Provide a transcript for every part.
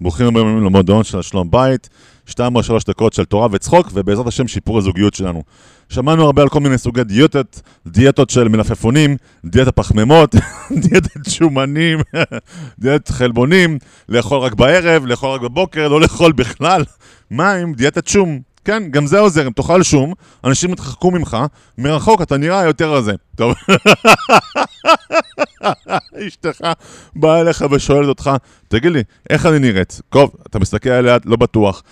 ברוכים הבאים למועדון של שלום בית, שתיים או שלוש דקות של תורה וצחוק, ובעזרת השם שיפור הזוגיות שלנו. שמענו הרבה על כל מיני סוגי דיאטות, דיאטות של מלפפונים, דיאטת פחמימות, דיאטת שומנים, דיאטת חלבונים, לאכול רק בערב, לאכול רק בבוקר, לא לאכול בכלל. מה עם דיאטת שום? כן, גם זה עוזר, אם תאכל שום, אנשים יתרחקו ממך, מרחוק אתה נראה יותר רזה. טוב. אשתך באה אליך ושואלת אותך, תגיד לי, איך אני נראית? טוב, אתה מסתכל עליה, לא בטוח.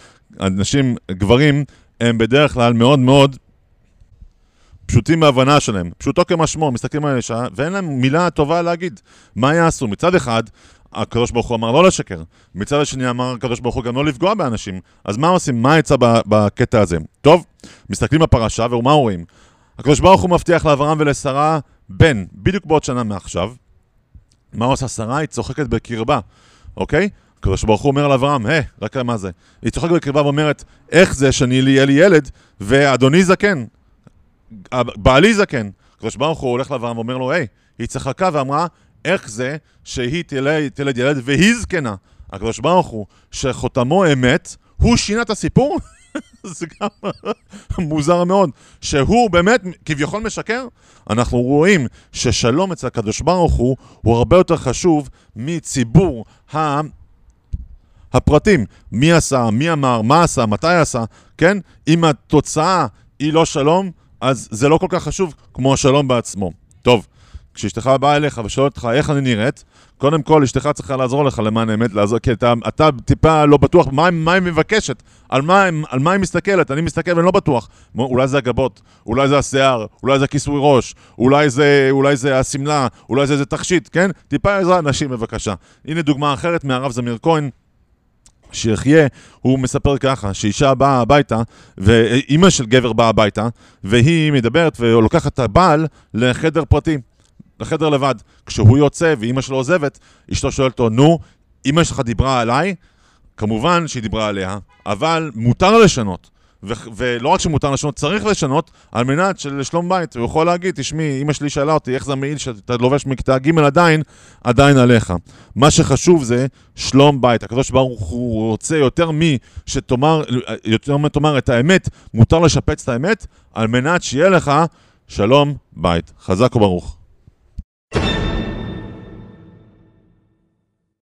אנשים, גברים, הם בדרך כלל מאוד מאוד פשוטים בהבנה שלהם, פשוטו כמשמעו, מסתכלים על האישה, ואין להם מילה טובה להגיד. מה יעשו? מצד אחד, הקדוש ברוך הוא אמר לא לשקר. מצד השני אמר הקדוש ברוך הוא גם לא לפגוע באנשים. אז מה עושים? מה יצא בקטע הזה? טוב, מסתכלים בפרשה, ומה רואים? הקדוש ברוך הוא מבטיח לאברהם ולשרה בן, בדיוק בעוד שנה מעכשיו. מה עושה שרה? היא צוחקת בקרבה, אוקיי? הקדוש ברוך הוא אומר לאברהם, היי, רק מה זה? היא צוחקת בקרבה ואומרת, איך זה שאני יהיה לי ילד ואדוני זקן, בעלי זקן. הקדוש ברוך הוא הולך לאברהם ואומר לו, היי, היא צחקה ואמרה, איך זה שהיא תלד, תלד ילד והיא זקנה? הקדוש ברוך הוא, שחותמו אמת, הוא שינה את הסיפור? זה גם מוזר מאוד. שהוא באמת כביכול משקר? אנחנו רואים ששלום אצל הקדוש ברוך הוא הוא הרבה יותר חשוב מציבור ה... הפרטים. מי עשה, מי אמר, מה עשה, מתי עשה, כן? אם התוצאה היא לא שלום, אז זה לא כל כך חשוב כמו השלום בעצמו. טוב, כשאשתך באה אליך ושואלת אותך איך אני נראית, קודם כל אשתך צריכה לעזור לך למען האמת, לעזור, כי אתה, אתה טיפה לא בטוח מה, מה היא מבקשת, על מה, על מה היא מסתכלת, אני מסתכל ואני לא בטוח. אולי זה הגבות, אולי זה השיער, אולי זה כיסוי ראש, אולי זה, אולי זה השמלה, אולי זה איזה תכשיט, כן? טיפה עזרה נשים בבקשה. הנה דוגמה אחרת מהרב זמיר כהן. שיחיה, הוא מספר ככה, שאישה באה הביתה, ואימא של גבר באה הביתה, והיא מדברת ולוקחת את הבעל לחדר פרטי. לחדר לבד. כשהוא יוצא ואימא שלו עוזבת, אשתו שואלת אותו, נו, אימא שלך דיברה עליי? כמובן שהיא דיברה עליה, אבל מותר לשנות. ו- ולא רק שמותר לשנות, צריך לשנות על מנת שלשלום בית. הוא יכול להגיד, תשמעי, אמא שלי שאלה אותי איך זה מעיל שאתה לובש מכיתה ג' עדיין, עדיין עליך. מה שחשוב זה שלום בית. הקדוש ברוך הוא רוצה יותר מי שתאמר, יותר מתאמר את האמת, מותר לשפץ את האמת, על מנת שיהיה לך שלום בית. חזק וברוך.